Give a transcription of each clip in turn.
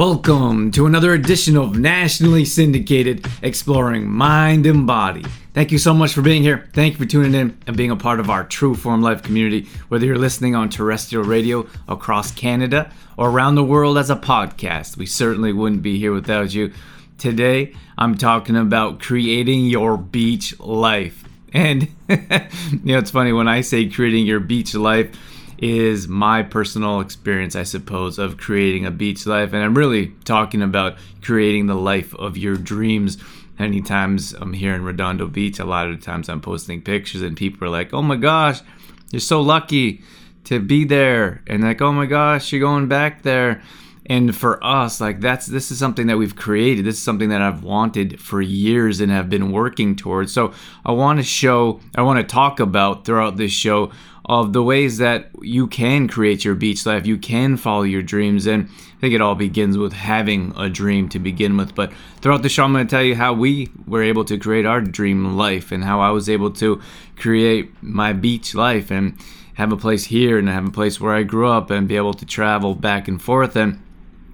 Welcome to another edition of nationally syndicated Exploring Mind and Body. Thank you so much for being here. Thank you for tuning in and being a part of our True Form Life community, whether you're listening on terrestrial radio across Canada or around the world as a podcast. We certainly wouldn't be here without you. Today, I'm talking about creating your beach life. And, you know, it's funny when I say creating your beach life, is my personal experience, I suppose, of creating a beach life. And I'm really talking about creating the life of your dreams. Many times I'm here in Redondo Beach, a lot of times I'm posting pictures, and people are like, oh my gosh, you're so lucky to be there. And like, oh my gosh, you're going back there. And for us, like that's this is something that we've created. This is something that I've wanted for years and have been working towards. So I want to show, I want to talk about throughout this show of the ways that you can create your beach life, you can follow your dreams. And I think it all begins with having a dream to begin with. But throughout the show, I'm going to tell you how we were able to create our dream life and how I was able to create my beach life and have a place here and have a place where I grew up and be able to travel back and forth and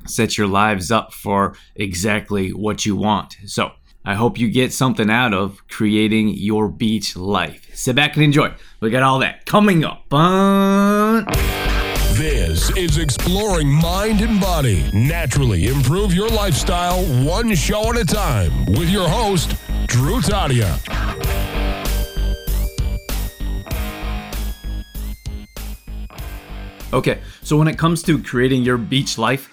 set your lives up for exactly what you want. So, I hope you get something out of creating your beach life. Sit back and enjoy. We got all that coming up. This is Exploring Mind and Body. Naturally improve your lifestyle one show at a time with your host, Drew Taddia. Okay, so when it comes to creating your beach life,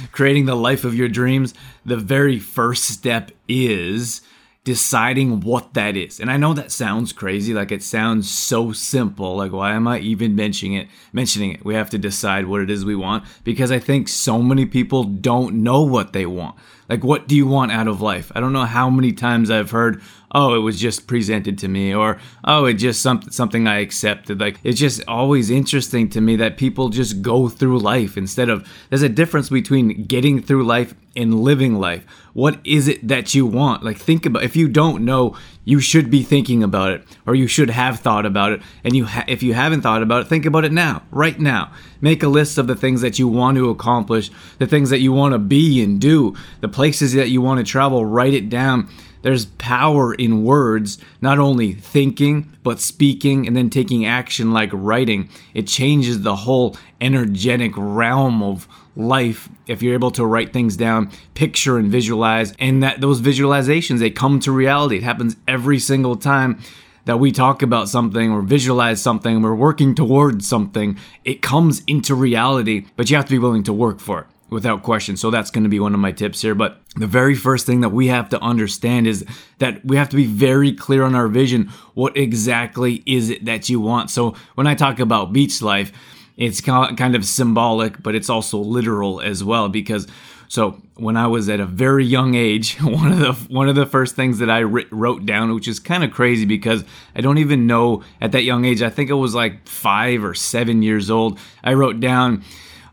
creating the life of your dreams, the very first step is deciding what that is. And I know that sounds crazy, like it sounds so simple. Like why am I even mentioning it? Mentioning it. We have to decide what it is we want because I think so many people don't know what they want. Like what do you want out of life? I don't know how many times I've heard, "Oh, it was just presented to me," or "Oh, it just something something I accepted." Like it's just always interesting to me that people just go through life instead of there's a difference between getting through life and living life. What is it that you want? Like think about if you don't know, you should be thinking about it or you should have thought about it. And you ha- if you haven't thought about it, think about it now, right now. Make a list of the things that you want to accomplish, the things that you want to be and do, the places that you want to travel, write it down. There's power in words, not only thinking, but speaking and then taking action like writing. It changes the whole energetic realm of life if you're able to write things down, picture and visualize, and that those visualizations they come to reality. It happens every single time that we talk about something or visualize something, we're working towards something, it comes into reality, but you have to be willing to work for it without question. So that's going to be one of my tips here. But the very first thing that we have to understand is that we have to be very clear on our vision. What exactly is it that you want? So when I talk about beach life, it's kind of symbolic, but it's also literal as well because so when I was at a very young age, one of the one of the first things that I wrote down, which is kind of crazy because I don't even know at that young age. I think it was like five or seven years old. I wrote down,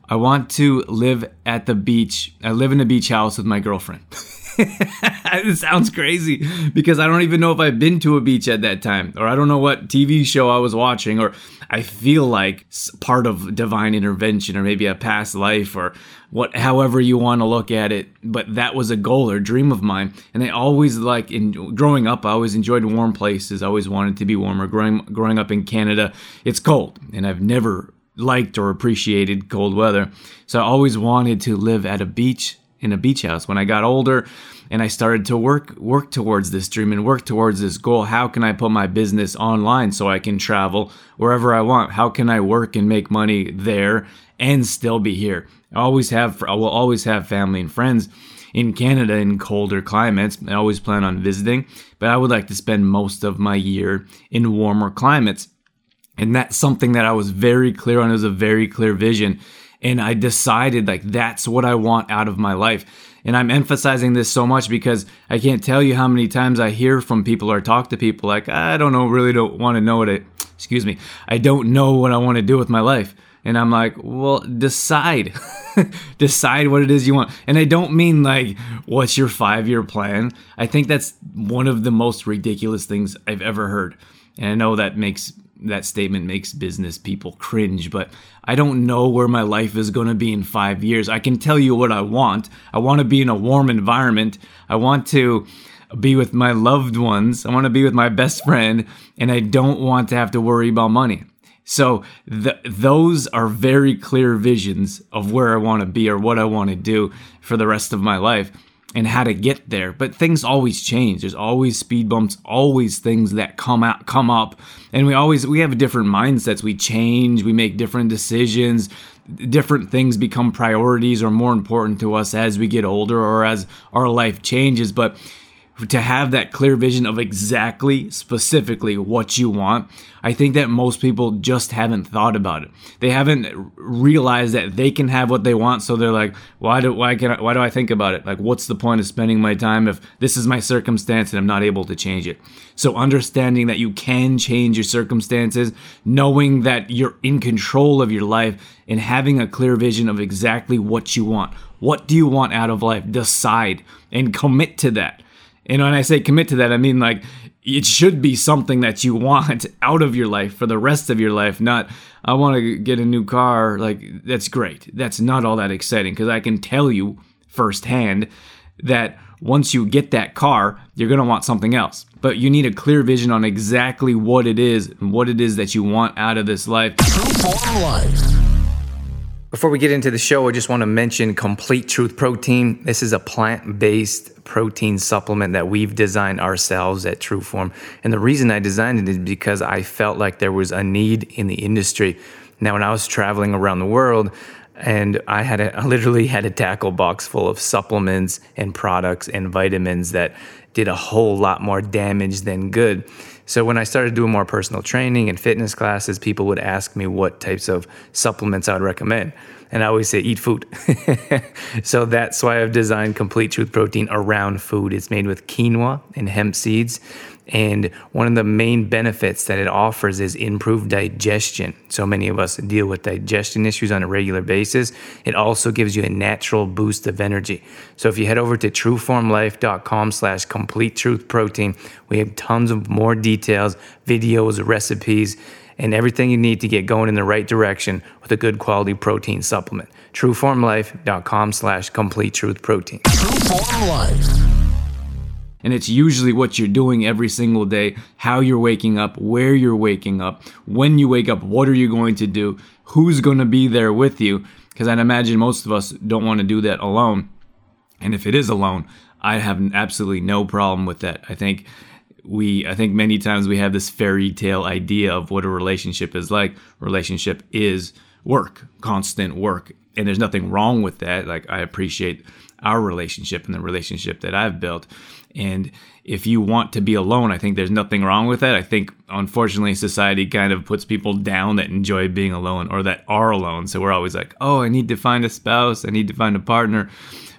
"I want to live at the beach. I live in a beach house with my girlfriend." it sounds crazy because I don't even know if I've been to a beach at that time, or I don't know what TV show I was watching, or I feel like part of divine intervention, or maybe a past life, or what, however you want to look at it. But that was a goal or dream of mine, and I always like in growing up, I always enjoyed warm places. I always wanted to be warmer. Growing growing up in Canada, it's cold, and I've never liked or appreciated cold weather. So I always wanted to live at a beach in a beach house. When I got older and I started to work work towards this dream and work towards this goal, how can I put my business online so I can travel wherever I want? How can I work and make money there and still be here? I always have I will always have family and friends in Canada in colder climates. I always plan on visiting, but I would like to spend most of my year in warmer climates. And that's something that I was very clear on. It was a very clear vision. And I decided like that's what I want out of my life. And I'm emphasizing this so much because I can't tell you how many times I hear from people or talk to people like, I don't know, really don't want to know what it, excuse me, I don't know what I want to do with my life. And I'm like, well, decide. decide what it is you want. And I don't mean like, what's your five year plan? I think that's one of the most ridiculous things I've ever heard. And I know that makes that statement makes business people cringe, but I don't know where my life is going to be in five years. I can tell you what I want. I want to be in a warm environment. I want to be with my loved ones. I want to be with my best friend, and I don't want to have to worry about money. So th- those are very clear visions of where I want to be or what I want to do for the rest of my life and how to get there. But things always change. There's always speed bumps, always things that come out come up. And we always we have different mindsets. We change, we make different decisions. Different things become priorities or more important to us as we get older or as our life changes. But to have that clear vision of exactly specifically what you want i think that most people just haven't thought about it. They haven't realized that they can have what they want so they're like why do why can I, why do i think about it? Like what's the point of spending my time if this is my circumstance and i'm not able to change it? So understanding that you can change your circumstances knowing that you're in control of your life and having a clear vision of exactly what you want. What do you want out of life? Decide and commit to that and when I say commit to that, I mean like it should be something that you want out of your life for the rest of your life, not I want to get a new car. Like that's great. That's not all that exciting because I can tell you firsthand that once you get that car, you're going to want something else. But you need a clear vision on exactly what it is and what it is that you want out of this life. True form life. Before we get into the show, I just want to mention Complete Truth Protein. This is a plant based protein supplement that we've designed ourselves at Trueform. And the reason I designed it is because I felt like there was a need in the industry. Now, when I was traveling around the world, and I had a, I literally had a tackle box full of supplements and products and vitamins that did a whole lot more damage than good. So when I started doing more personal training and fitness classes, people would ask me what types of supplements I would recommend. And I always say, eat food. so that's why I've designed Complete Truth Protein around food. It's made with quinoa and hemp seeds. And one of the main benefits that it offers is improved digestion. So many of us deal with digestion issues on a regular basis. It also gives you a natural boost of energy. So if you head over to trueformlife.com slash complete truth protein, we have tons of more details, videos, recipes, and everything you need to get going in the right direction with a good quality protein supplement. Trueformlife.com slash complete truth protein. Trueform Life and it's usually what you're doing every single day, how you're waking up, where you're waking up, when you wake up, what are you going to do, who's going to be there with you. Because I'd imagine most of us don't want to do that alone. And if it is alone, I have absolutely no problem with that. I think we I think many times we have this fairy tale idea of what a relationship is like. Relationship is work, constant work. And there's nothing wrong with that. Like I appreciate our relationship and the relationship that I've built. And if you want to be alone, I think there's nothing wrong with that. I think, unfortunately, society kind of puts people down that enjoy being alone or that are alone. So we're always like, oh, I need to find a spouse, I need to find a partner.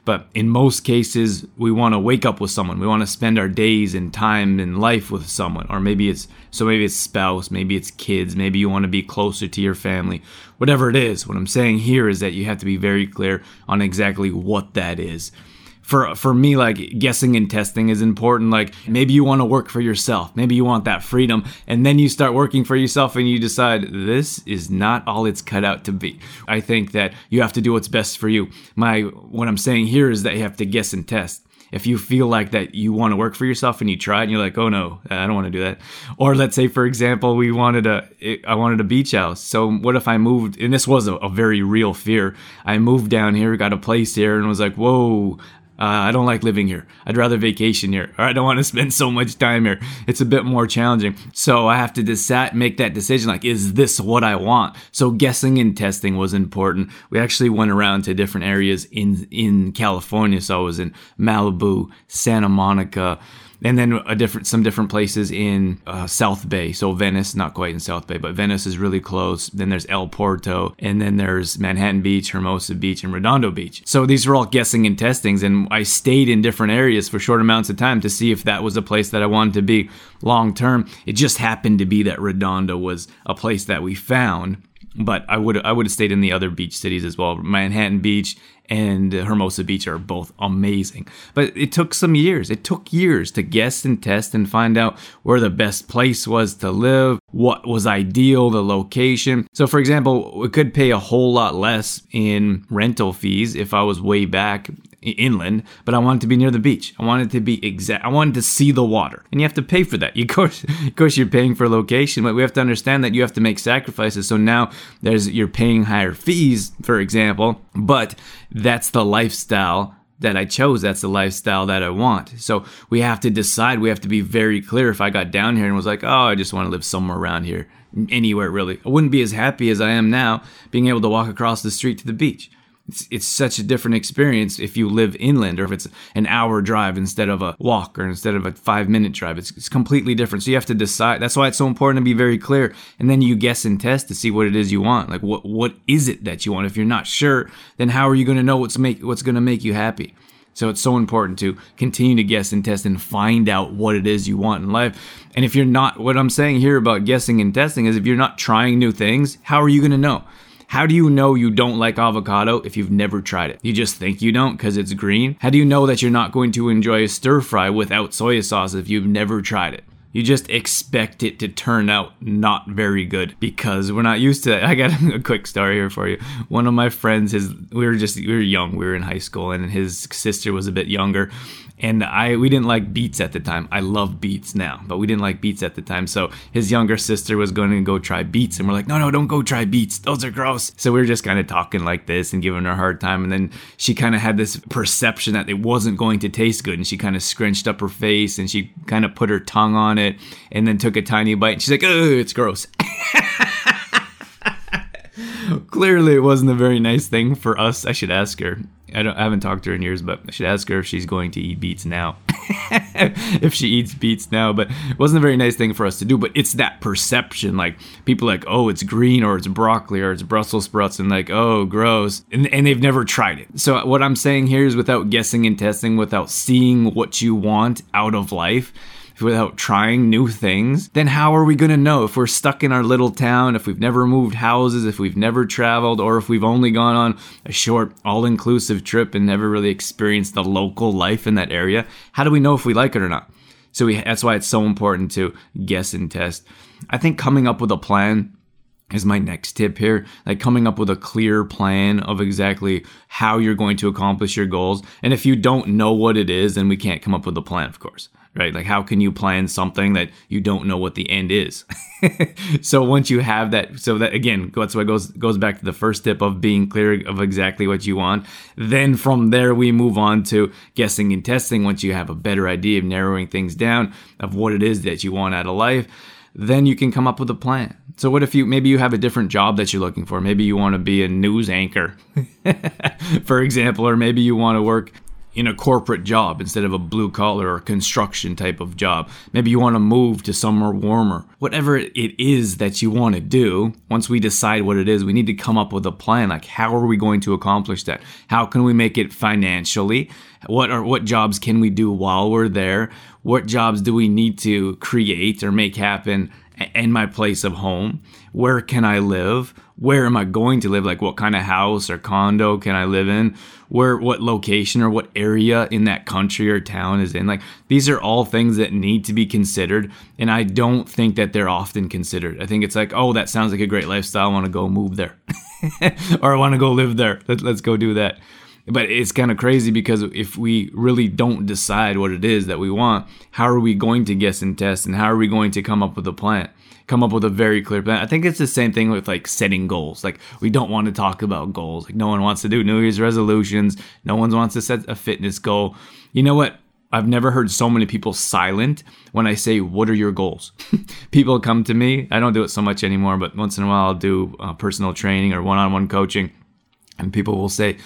But in most cases, we want to wake up with someone. We want to spend our days and time in life with someone. Or maybe it's so maybe it's spouse, maybe it's kids, maybe you want to be closer to your family. Whatever it is, what I'm saying here is that you have to be very clear on exactly what that is for for me like guessing and testing is important. Like maybe you want to work for yourself. Maybe you want that freedom. And then you start working for yourself and you decide this is not all it's cut out to be. I think that you have to do what's best for you. My what i'm saying here is that you have to guess and test. If you feel like that you want to work for yourself and you try it and you're like oh no i don't want to do that. Or let's say for example we wanted a i wanted a beach house. So what if i moved and this was a, a very real fear. I moved down here got a place here and was like whoa uh, I don't like living here. I'd rather vacation here, or I don't want to spend so much time here. It's a bit more challenging. So I have to decide, make that decision. Like, is this what I want? So guessing and testing was important. We actually went around to different areas in in California. So I was in Malibu, Santa Monica, and then a different some different places in uh, South Bay. So Venice, not quite in South Bay, but Venice is really close. Then there's El Porto, and then there's Manhattan Beach, Hermosa Beach, and Redondo Beach. So these were all guessing and testings, and I stayed in different areas for short amounts of time to see if that was a place that I wanted to be long term. It just happened to be that Redondo was a place that we found but I would I would have stayed in the other beach cities as well. Manhattan Beach and Hermosa Beach are both amazing. But it took some years. It took years to guess and test and find out where the best place was to live, what was ideal, the location. So for example, we could pay a whole lot less in rental fees if I was way back inland, but I wanted to be near the beach. I wanted to be exact. I wanted to see the water, and you have to pay for that. You, of course, of course, you're paying for location, but we have to understand that you have to make sacrifices. So now there's you're paying higher fees, for example, but that's the lifestyle that I chose. That's the lifestyle that I want. So we have to decide. We have to be very clear. If I got down here and was like, oh, I just want to live somewhere around here, anywhere really, I wouldn't be as happy as I am now being able to walk across the street to the beach it's, it's such a different experience if you live inland or if it's an hour drive instead of a walk or instead of a five minute drive. It's, it's completely different. So you have to decide. That's why it's so important to be very clear. And then you guess and test to see what it is you want. Like what what is it that you want? If you're not sure, then how are you going to know what's make what's going to make you happy? So it's so important to continue to guess and test and find out what it is you want in life. And if you're not, what I'm saying here about guessing and testing is if you're not trying new things, how are you going to know? How do you know you don't like avocado if you've never tried it? You just think you don't because it's green? How do you know that you're not going to enjoy a stir fry without soy sauce if you've never tried it? You just expect it to turn out not very good because we're not used to it. I got a quick story here for you. One of my friends, his we were just we were young, we were in high school, and his sister was a bit younger, and I we didn't like beets at the time. I love beets now, but we didn't like beets at the time. So his younger sister was going to go try beets, and we're like, no, no, don't go try beets. Those are gross. So we were just kind of talking like this and giving her a hard time, and then she kind of had this perception that it wasn't going to taste good, and she kind of scrunched up her face and she kind of put her tongue on it, and then took a tiny bite, and she's like, oh, it's gross. Clearly, it wasn't a very nice thing for us. I should ask her. I don't I haven't talked to her in years, but I should ask her if she's going to eat beets now. if she eats beets now, but it wasn't a very nice thing for us to do. But it's that perception, like people like, oh, it's green or it's broccoli or it's Brussels sprouts, and like, oh, gross, and, and they've never tried it. So what I'm saying here is, without guessing and testing, without seeing what you want out of life without trying new things, then how are we going to know if we're stuck in our little town, if we've never moved houses, if we've never traveled, or if we've only gone on a short, all inclusive trip and never really experienced the local life in that area? How do we know if we like it or not? So we, that's why it's so important to guess and test. I think coming up with a plan is my next tip here. Like coming up with a clear plan of exactly how you're going to accomplish your goals. And if you don't know what it is, then we can't come up with a plan, of course right? Like, how can you plan something that you don't know what the end is? so once you have that, so that again, that's what goes goes back to the first tip of being clear of exactly what you want. Then from there, we move on to guessing and testing. Once you have a better idea of narrowing things down of what it is that you want out of life, then you can come up with a plan. So what if you maybe you have a different job that you're looking for? Maybe you want to be a news anchor, for example, or maybe you want to work in a corporate job instead of a blue collar or construction type of job. Maybe you want to move to somewhere warmer. Whatever it is that you want to do, once we decide what it is, we need to come up with a plan. Like, how are we going to accomplish that? How can we make it financially? What are what jobs can we do while we're there? What jobs do we need to create or make happen in my place of home? Where can I live? Where am I going to live? Like what kind of house or condo can I live in? Where what location or what area in that country or town is in? Like these are all things that need to be considered and I don't think that they're often considered. I think it's like, "Oh, that sounds like a great lifestyle. I want to go move there." or I want to go live there. Let, let's go do that but it's kind of crazy because if we really don't decide what it is that we want, how are we going to guess and test and how are we going to come up with a plan? Come up with a very clear plan. I think it's the same thing with like setting goals. Like we don't want to talk about goals. Like no one wants to do New Year's resolutions. No one wants to set a fitness goal. You know what? I've never heard so many people silent when I say, What are your goals? people come to me. I don't do it so much anymore, but once in a while I'll do uh, personal training or one on one coaching. And people will say,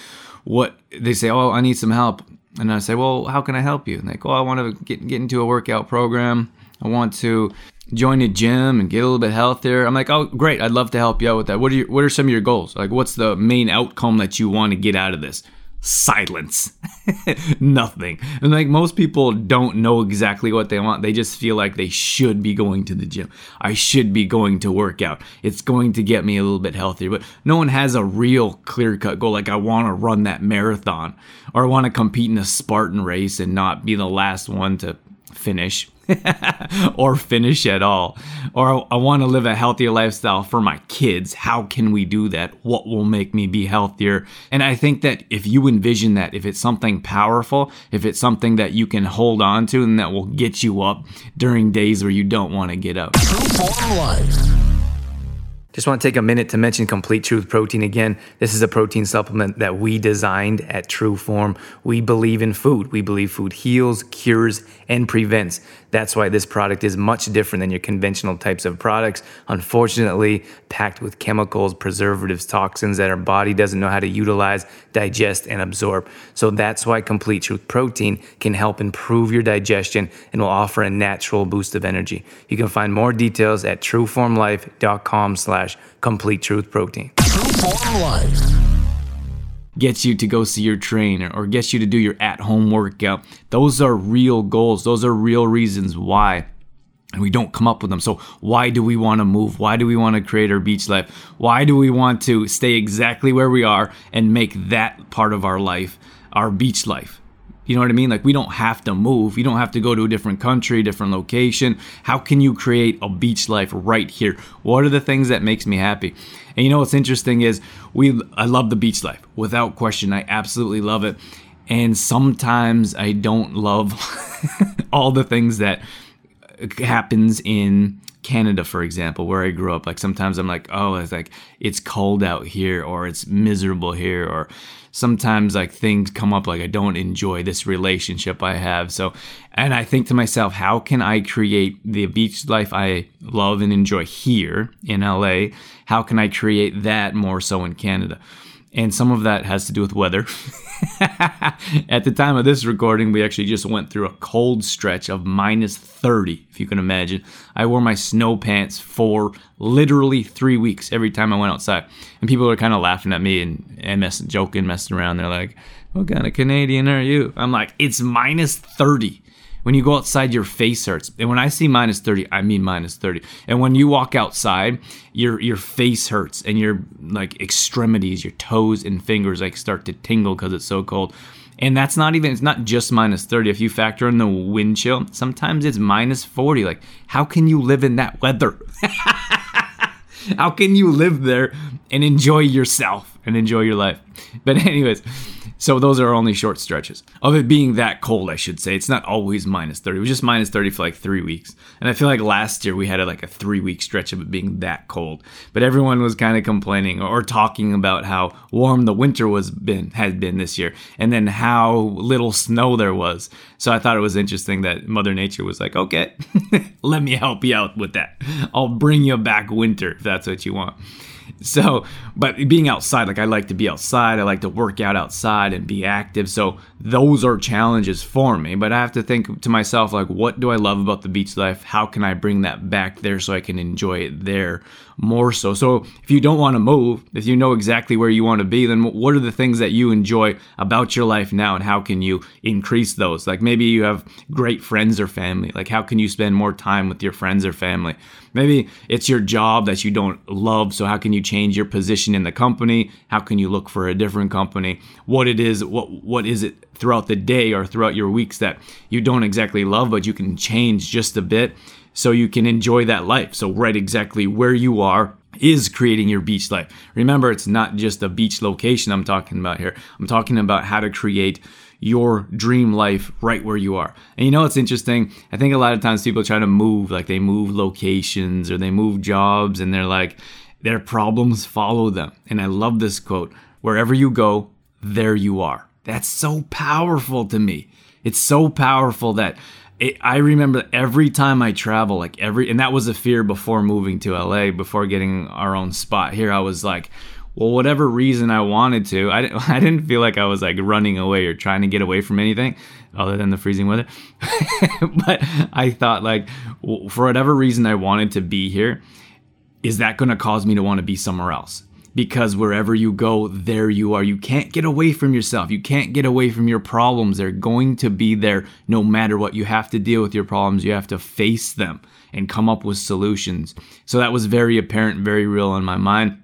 what they say, oh, I need some help. And I say, well, how can I help you? And they go, oh, I want to get, get into a workout program. I want to join a gym and get a little bit healthier. I'm like, oh, great. I'd love to help you out with that. What are what are some of your goals? Like, what's the main outcome that you want to get out of this? silence. Nothing. And like most people don't know exactly what they want. They just feel like they should be going to the gym. I should be going to work out. It's going to get me a little bit healthier. But no one has a real clear cut goal. Like I want to run that marathon or I want to compete in a Spartan race and not be the last one to finish or finish at all. Or I want to live a healthier lifestyle for my kids. How can we do that? What will make me be healthier? And I think that if you envision that, if it's something powerful, if it's something that you can hold on to and that will get you up during days where you don't want to get up. Just want to take a minute to mention Complete Truth Protein again. This is a protein supplement that we designed at True Form. We believe in food. We believe food heals, cures, and prevents. That's why this product is much different than your conventional types of products. Unfortunately, packed with chemicals, preservatives, toxins that our body doesn't know how to utilize, digest, and absorb. So that's why Complete Truth Protein can help improve your digestion and will offer a natural boost of energy. You can find more details at trueformlife.com slash complete truth protein. True Form Life. Gets you to go see your trainer or gets you to do your at home workout. Those are real goals. Those are real reasons why. And we don't come up with them. So, why do we want to move? Why do we want to create our beach life? Why do we want to stay exactly where we are and make that part of our life our beach life? You know what I mean? Like we don't have to move. You don't have to go to a different country, different location. How can you create a beach life right here? What are the things that makes me happy? And you know what's interesting is we I love the beach life. Without question, I absolutely love it. And sometimes I don't love all the things that happens in Canada, for example, where I grew up. Like sometimes I'm like, oh, it's like it's cold out here, or it's miserable here, or sometimes like things come up like I don't enjoy this relationship I have. So, and I think to myself, how can I create the beach life I love and enjoy here in LA? How can I create that more so in Canada? And some of that has to do with weather. At the time of this recording, we actually just went through a cold stretch of minus 30, if you can imagine. I wore my snow pants for literally three weeks every time I went outside. And people are kind of laughing at me and, and messing, joking, messing around. They're like, what kind of Canadian are you? I'm like, it's minus 30. When you go outside, your face hurts. And when I see minus 30, I mean minus 30. And when you walk outside, your your face hurts and your like extremities, your toes and fingers like start to tingle because it's so cold. And that's not even, it's not just minus 30. If you factor in the wind chill, sometimes it's minus 40. Like, how can you live in that weather? how can you live there and enjoy yourself and enjoy your life? But, anyways, so those are only short stretches of it being that cold, I should say. It's not always minus 30. It was just minus 30 for like three weeks. And I feel like last year we had like a three week stretch of it being that cold. But everyone was kind of complaining or talking about how warm the winter was been had been this year and then how little snow there was. So I thought it was interesting that Mother Nature was like, okay, let me help you out with that. I'll bring you back winter if that's what you want. So, but being outside, like I like to be outside, I like to work out outside and be active. So, those are challenges for me. But I have to think to myself, like, what do I love about the beach life? How can I bring that back there so I can enjoy it there more so? So, if you don't want to move, if you know exactly where you want to be, then what are the things that you enjoy about your life now and how can you increase those? Like, maybe you have great friends or family. Like, how can you spend more time with your friends or family? Maybe it's your job that you don't love. So, how can you change your position in the company? How can you look for a different company? What it is, what what is it throughout the day or throughout your weeks that you don't exactly love, but you can change just a bit so you can enjoy that life. So, right exactly where you are is creating your beach life. Remember, it's not just a beach location I'm talking about here. I'm talking about how to create your dream life right where you are. And you know what's interesting? I think a lot of times people try to move, like they move locations or they move jobs, and they're like, their problems follow them. And I love this quote wherever you go, there you are. That's so powerful to me. It's so powerful that it, I remember every time I travel, like every, and that was a fear before moving to LA, before getting our own spot here. I was like, well, whatever reason I wanted to, I didn't, I didn't feel like I was like running away or trying to get away from anything other than the freezing weather. but I thought like, for whatever reason I wanted to be here, is that going to cause me to want to be somewhere else? Because wherever you go, there you are. You can't get away from yourself. You can't get away from your problems. They're going to be there no matter what. You have to deal with your problems. You have to face them and come up with solutions. So that was very apparent, very real in my mind.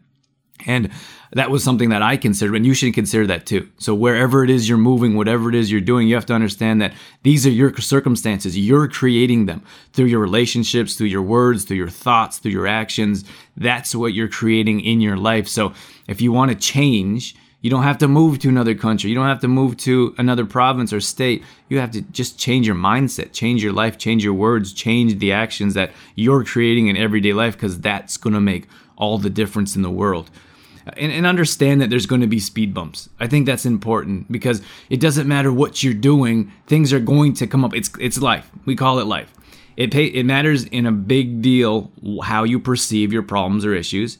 And that was something that I considered, and you should consider that too. So, wherever it is you're moving, whatever it is you're doing, you have to understand that these are your circumstances. You're creating them through your relationships, through your words, through your thoughts, through your actions. That's what you're creating in your life. So, if you want to change, you don't have to move to another country. You don't have to move to another province or state. You have to just change your mindset, change your life, change your words, change the actions that you're creating in everyday life because that's going to make all the difference in the world and, and understand that there's going to be speed bumps. I think that's important because it doesn't matter what you're doing, things are going to come up. It's it's life. We call it life. It pay, it matters in a big deal how you perceive your problems or issues.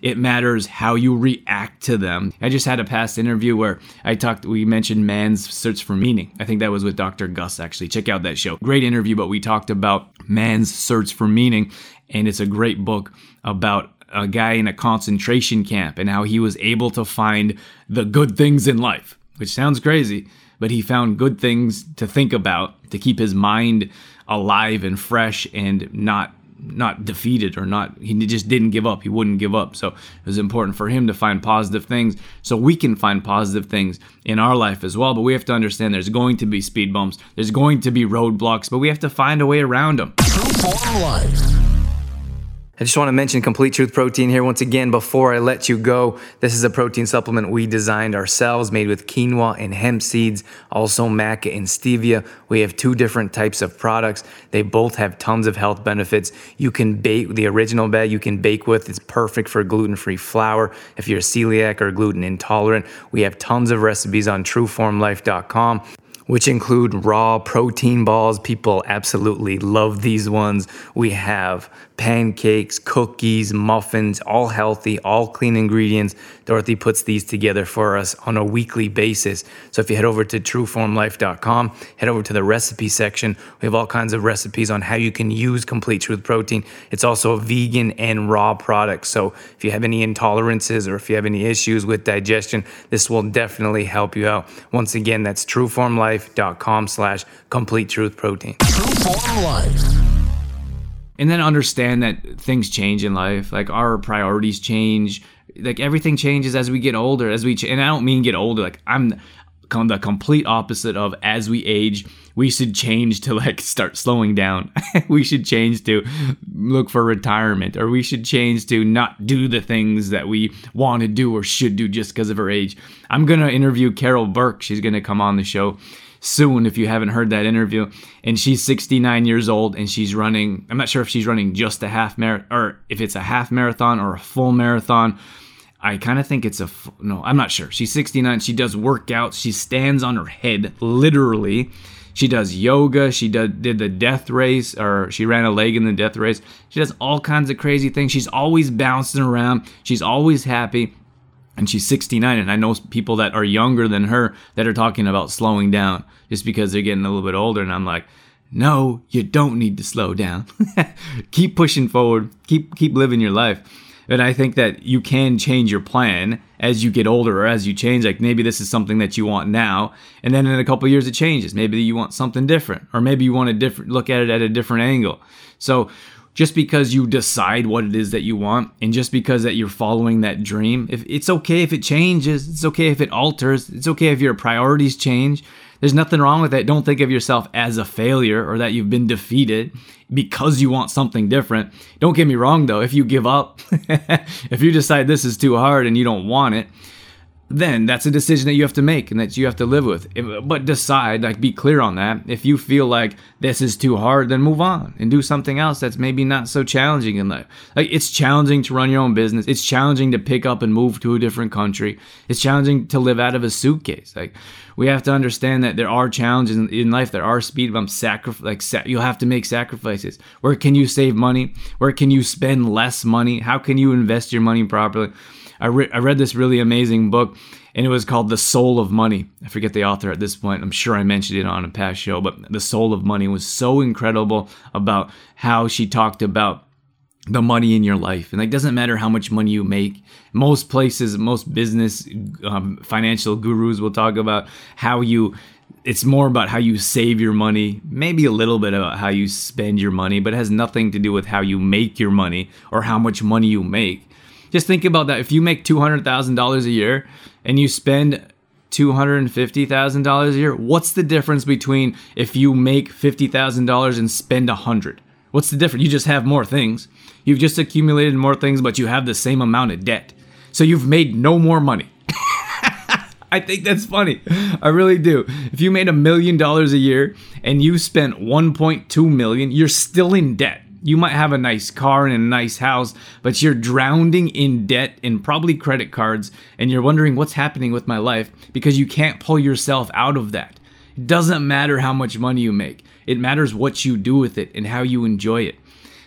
It matters how you react to them. I just had a past interview where I talked, we mentioned man's search for meaning. I think that was with Dr. Gus, actually. Check out that show. Great interview, but we talked about man's search for meaning. And it's a great book about a guy in a concentration camp and how he was able to find the good things in life, which sounds crazy, but he found good things to think about to keep his mind alive and fresh and not not defeated or not he just didn't give up. He wouldn't give up. So it was important for him to find positive things so we can find positive things in our life as well. But we have to understand there's going to be speed bumps. There's going to be roadblocks but we have to find a way around them I just want to mention Complete Truth Protein here once again before I let you go. This is a protein supplement we designed ourselves, made with quinoa and hemp seeds, also maca and stevia. We have two different types of products. They both have tons of health benefits. You can bake the original bag you can bake with. It's perfect for gluten-free flour. If you're celiac or gluten intolerant, we have tons of recipes on trueformlife.com which include raw protein balls. People absolutely love these ones. We have pancakes, cookies, muffins, all healthy, all clean ingredients. Dorothy puts these together for us on a weekly basis. So if you head over to trueformlife.com, head over to the recipe section. We have all kinds of recipes on how you can use Complete Truth Protein. It's also a vegan and raw product. So if you have any intolerances or if you have any issues with digestion, this will definitely help you out. Once again, that's trueformlife.com slash complete truth protein. True form life and then understand that things change in life like our priorities change like everything changes as we get older as we ch- and i don't mean get older like i'm the complete opposite of as we age we should change to like start slowing down. We should change to look for retirement or we should change to not do the things that we want to do or should do just because of our age. I'm gonna interview carol burke. She's gonna come on the show soon if you haven't heard that interview. And she's 69 years old and she's running, I'm not sure if she's running just a half marathon or if it's a half marathon or a full marathon. I kind of think it's a no, I'm not sure. She's 69. She does workouts. She stands on her head, literally. She does yoga. She did, did the death race, or she ran a leg in the death race. She does all kinds of crazy things. She's always bouncing around. She's always happy and she's 69 and i know people that are younger than her that are talking about slowing down just because they're getting a little bit older and i'm like no you don't need to slow down. Keep pushing forward. Keep keep living your life. And i think that you can change your plan as you get older or as you change. Like maybe this is something that you want now and then in a couple years it changes. Maybe you want something different or maybe you want to different look at it at a different angle. So just because you decide what it is that you want and just because that you're following that dream if it's okay if it changes it's okay if it alters it's okay if your priorities change. There's nothing wrong with that. Don't think of yourself as a failure or that you've been defeated because you want something different. Don't get me wrong though. If you give up if you decide this is too hard and you don't want it then that's a decision that you have to make and that you have to live with. But decide, like, be clear on that. If you feel like this is too hard, then move on and do something else that's maybe not so challenging in life. Like, it's challenging to run your own business. It's challenging to pick up and move to a different country. It's challenging to live out of a suitcase. Like, we have to understand that there are challenges in life. There are speed bumps. Sacrifice, like, sa- you'll have to make sacrifices. Where can you save money? Where can you spend less money? How can you invest your money properly? I, re- I read this really amazing book, and it was called The Soul of Money. I forget the author at this point. I'm sure I mentioned it on a past show, but The Soul of Money was so incredible about how she talked about the money in your life. And it doesn't matter how much money you make. Most places, most business um, financial gurus will talk about how you. It's more about how you save your money, maybe a little bit about how you spend your money, but it has nothing to do with how you make your money or how much money you make. Just think about that. If you make $200,000 a year and you spend $250,000 a year, what's the difference between if you make $50,000 and spend 100? What's the difference? You just have more things. You've just accumulated more things, but you have the same amount of debt. So you've made no more money. I think that's funny. I really do. If you made a million dollars a year and you spent 1.2 million, you're still in debt. You might have a nice car and a nice house, but you're drowning in debt and probably credit cards, and you're wondering what's happening with my life because you can't pull yourself out of that. It doesn't matter how much money you make, it matters what you do with it and how you enjoy it.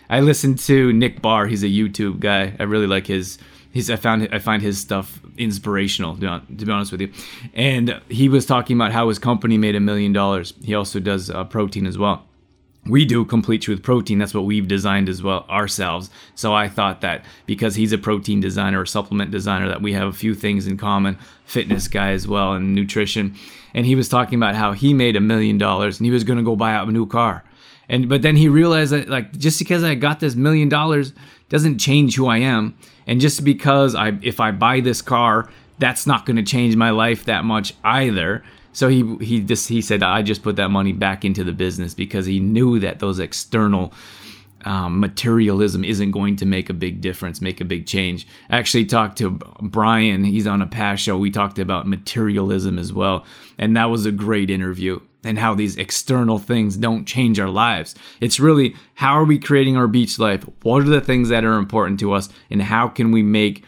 I listened to Nick Bare. He's a YouTube guy. I really like his. He's, I found I find his stuff inspirational to be honest with you, and he was talking about how his company made a million dollars. He also does uh, protein as well. We do complete truth protein. That's what we've designed as well ourselves. So I thought that because he's a protein designer or supplement designer, that we have a few things in common. Fitness guy as well and nutrition. And he was talking about how he made a million dollars and he was going to go buy a new car and but then he realized that like just because I got this million dollars doesn't change who I am. And just because I if I buy this car, that's not going to change my life that much either. So he he just he said I just put that money back into the business because he knew that those external um, materialism isn't going to make a big difference, make a big change. I actually talked to Brian. He's on a past show. We talked about materialism as well, and that was a great interview and how these external things don't change our lives. It's really how are we creating our beach life? What are the things that are important to us? And how can we make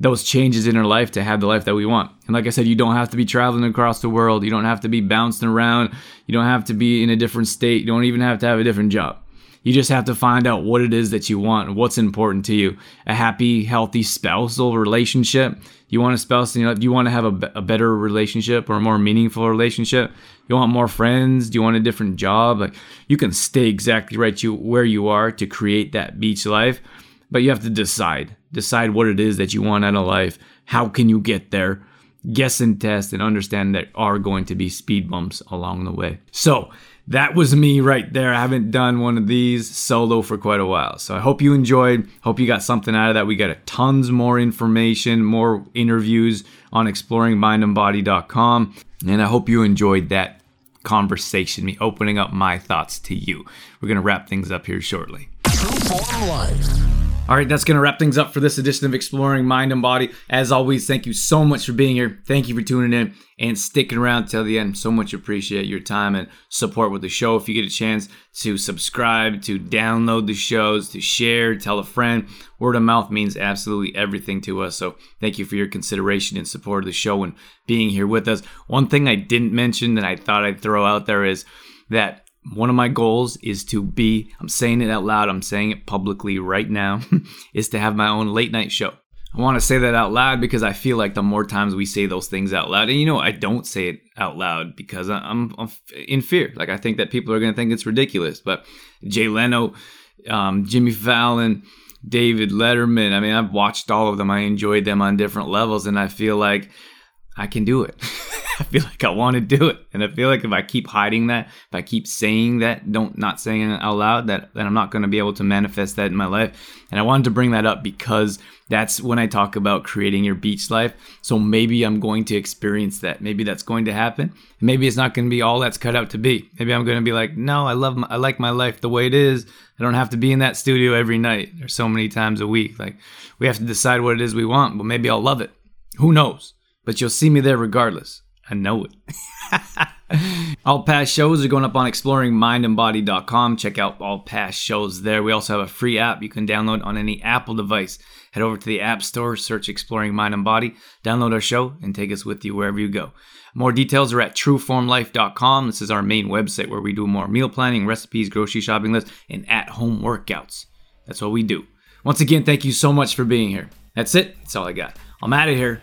those changes in our life to have the life that we want? And like I said, you don't have to be traveling across the world. You don't have to be bouncing around. You don't have to be in a different state. You don't even have to have a different job. You just have to find out what it is that you want, what's important to you. A happy, healthy spousal relationship. You want a spouse in your life? You want to have a, a better relationship or a more meaningful relationship? You want more friends? Do you want a different job? Like you can stay exactly right you where you are to create that beach life, but you have to decide. Decide what it is that you want out of life. How can you get there? Guess and test and understand there are going to be speed bumps along the way. So that was me right there. I haven't done one of these solo for quite a while. So I hope you enjoyed. Hope you got something out of that. We got a tons more information, more interviews on exploringmindandbody.com. And I hope you enjoyed that conversation, me opening up my thoughts to you. We're going to wrap things up here shortly. All right, that's going to wrap things up for this edition of Exploring Mind and Body. As always, thank you so much for being here. Thank you for tuning in and sticking around till the end. So much appreciate your time and support with the show. If you get a chance to subscribe, to download the shows, to share, tell a friend, word of mouth means absolutely everything to us. So thank you for your consideration and support of the show and being here with us. One thing I didn't mention that I thought I'd throw out there is that one of my goals is to be, I'm saying it out loud, I'm saying it publicly right now, is to have my own late night show. I want to say that out loud because I feel like the more times we say those things out loud, and you know, I don't say it out loud because I'm, I'm in fear. Like, I think that people are going to think it's ridiculous. But Jay Leno, um, Jimmy Fallon, David Letterman, I mean, I've watched all of them. I enjoyed them on different levels, and I feel like I can do it. I feel like I want to do it. And I feel like if I keep hiding that, if I keep saying that, don't not saying it out loud, that then I'm not going to be able to manifest that in my life. And I wanted to bring that up because that's when I talk about creating your beach life. So maybe I'm going to experience that. Maybe that's going to happen. Maybe it's not going to be all that's cut out to be. Maybe I'm going to be like, no, I love, my, I like my life the way it is. I don't have to be in that studio every night or so many times a week. Like we have to decide what it is we want, but maybe I'll love it. Who knows? But you'll see me there regardless. I know it. all past shows are going up on exploringmindandbody.com. Check out all past shows there. We also have a free app you can download on any Apple device. Head over to the App Store, search Exploring Mind and Body, download our show, and take us with you wherever you go. More details are at trueformlife.com. This is our main website where we do more meal planning, recipes, grocery shopping lists, and at home workouts. That's what we do. Once again, thank you so much for being here. That's it. That's all I got. I'm out of here.